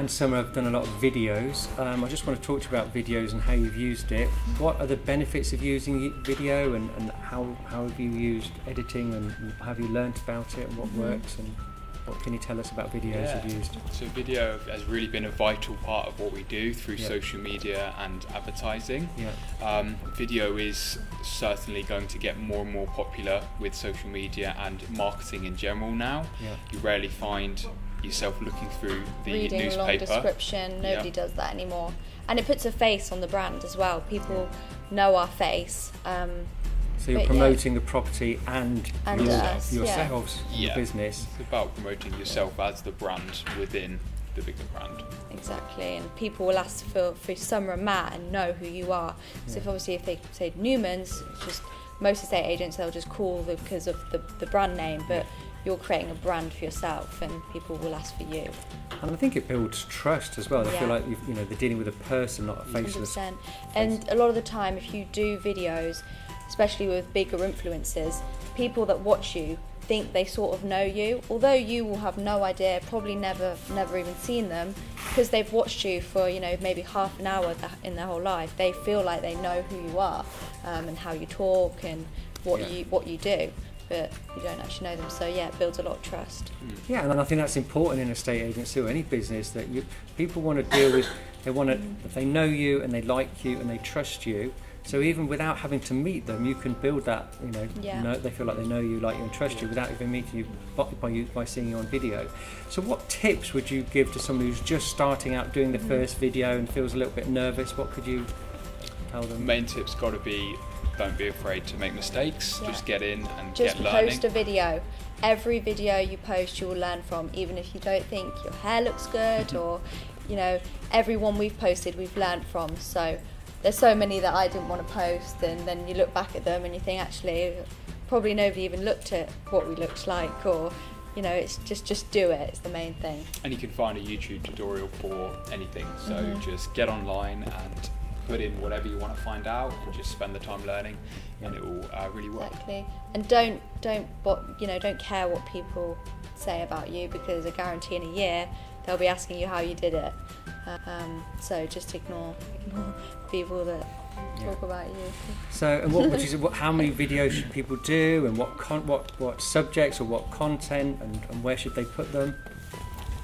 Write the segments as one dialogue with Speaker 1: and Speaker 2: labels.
Speaker 1: and Summer have done a lot of videos. Um, I just want to talk to you about videos and how you've used it. What are the benefits of using video and, and how, how have you used editing and have you learnt about it and what
Speaker 2: Mm-hmm.
Speaker 1: works and what can you tell us about videos
Speaker 2: Yeah.
Speaker 1: you've used?
Speaker 2: So video has really been a vital part of what we do through
Speaker 1: Yeah.
Speaker 2: social media and advertising.
Speaker 1: Yeah,
Speaker 2: Um, video is certainly going to get more and more popular with social media and marketing in general now.
Speaker 1: yeah.
Speaker 2: You rarely find yourself looking through the
Speaker 3: reading a long description. Nobody
Speaker 2: Yeah.
Speaker 3: does that anymore, and it puts a face on the brand as well. People know our face. Um,
Speaker 1: So you're
Speaker 3: But, yeah.
Speaker 1: promoting the property and,
Speaker 3: And
Speaker 1: your-
Speaker 3: us, yeah.
Speaker 1: yourselves, your
Speaker 2: Yeah.
Speaker 1: business.
Speaker 2: It's about promoting yourself as the brand within the bigger brand.
Speaker 3: exactly, and people will ask for for Summer and Matt and know who you are. So if obviously if they say Newman's, it's just most estate agents they'll just call the, because of the, the brand name, but you're creating a brand for yourself, and people will ask for you.
Speaker 1: And I think it builds trust as well. They feel like you've, you know they're dealing with a person, not a faceless.
Speaker 3: 100%. And a lot of the time, if you do videos, especially with bigger influencers, people that watch you think they sort of know you, although you will have no idea, probably never, never even seen them, because they've watched you for you know maybe half an hour in their whole life. They feel like they know who you are um, and how you talk and what
Speaker 1: Yeah.
Speaker 3: you what you do, but you don't actually know them. So yeah, it builds a lot of trust.
Speaker 1: Yeah, and I think that's important in a estate agency or any business that you people want to deal with. They want to if they know you and they like you and they trust you. So even without having to meet them, you can build that. You know,
Speaker 3: Yeah.
Speaker 1: know they feel like they know you, like you, and trust you without even meeting you by, by you by seeing you on video. So what tips would you give to someone who's just starting out doing the
Speaker 3: Mm-hmm.
Speaker 1: first video and feels a little bit nervous? What could you tell them?
Speaker 2: main tip's got to be don't be afraid to make mistakes.
Speaker 3: Yeah.
Speaker 2: Just get in and
Speaker 3: Just
Speaker 2: get learning.
Speaker 3: post a video. Every video you post, you will learn from, even if you don't think your hair looks good or, you know, every one we've posted, we've learned from. So there's so many that I didn't want to post, and then you look back at them and you think, actually, probably nobody even looked at what we looked like, or, you know, it's just just do it. It's the main thing.
Speaker 2: and you can find a YouTube tutorial for anything. So
Speaker 3: Mhm.
Speaker 2: just get online and put in whatever you want to find out, and just spend the time learning, and it will uh, really work.
Speaker 3: Exactly. And don't don't what you know don't care what people say about you because I guarantee in a year they'll be asking you how you did it. Um, so just ignore ignore people that talk about you.
Speaker 1: So, and what would you say? What, how many videos should people do, and what con- what what subjects or what content, and, and where should they put them?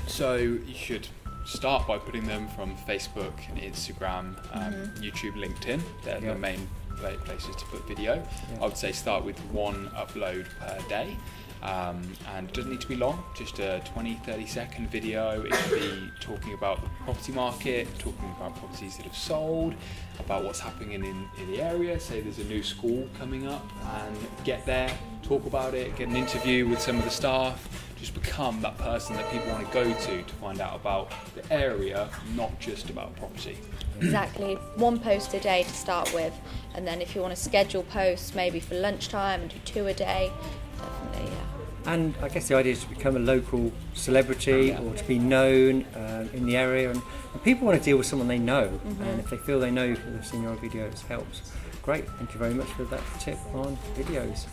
Speaker 2: So you should start by putting them from Facebook, Instagram, um,
Speaker 3: Mhm.
Speaker 2: YouTube, LinkedIn. They're
Speaker 1: Yeah.
Speaker 2: the main pla- places to put video.
Speaker 1: Yeah.
Speaker 2: I would say start with one upload per day. Um, and it doesn't need to be long, just a 20 30 second video. It could be talking about the property market, talking about properties that have sold, about what's happening in, in, in the area. Say there's a new school coming up, and get there, talk about it, get an interview with some of the staff. Just become that person that people want to go to to find out about the area, not just about property.
Speaker 3: Exactly. One post a day to start with, and then if you want to schedule posts maybe for lunchtime and do two a day, definitely yeah.
Speaker 1: And I guess the idea is to become a local celebrity
Speaker 2: Yeah.
Speaker 1: or to be known uh, in the area, and, and people want to deal with someone they know, and if they feel they know you, they've seen your videos helps. Great, thank you very much for that tip on videos.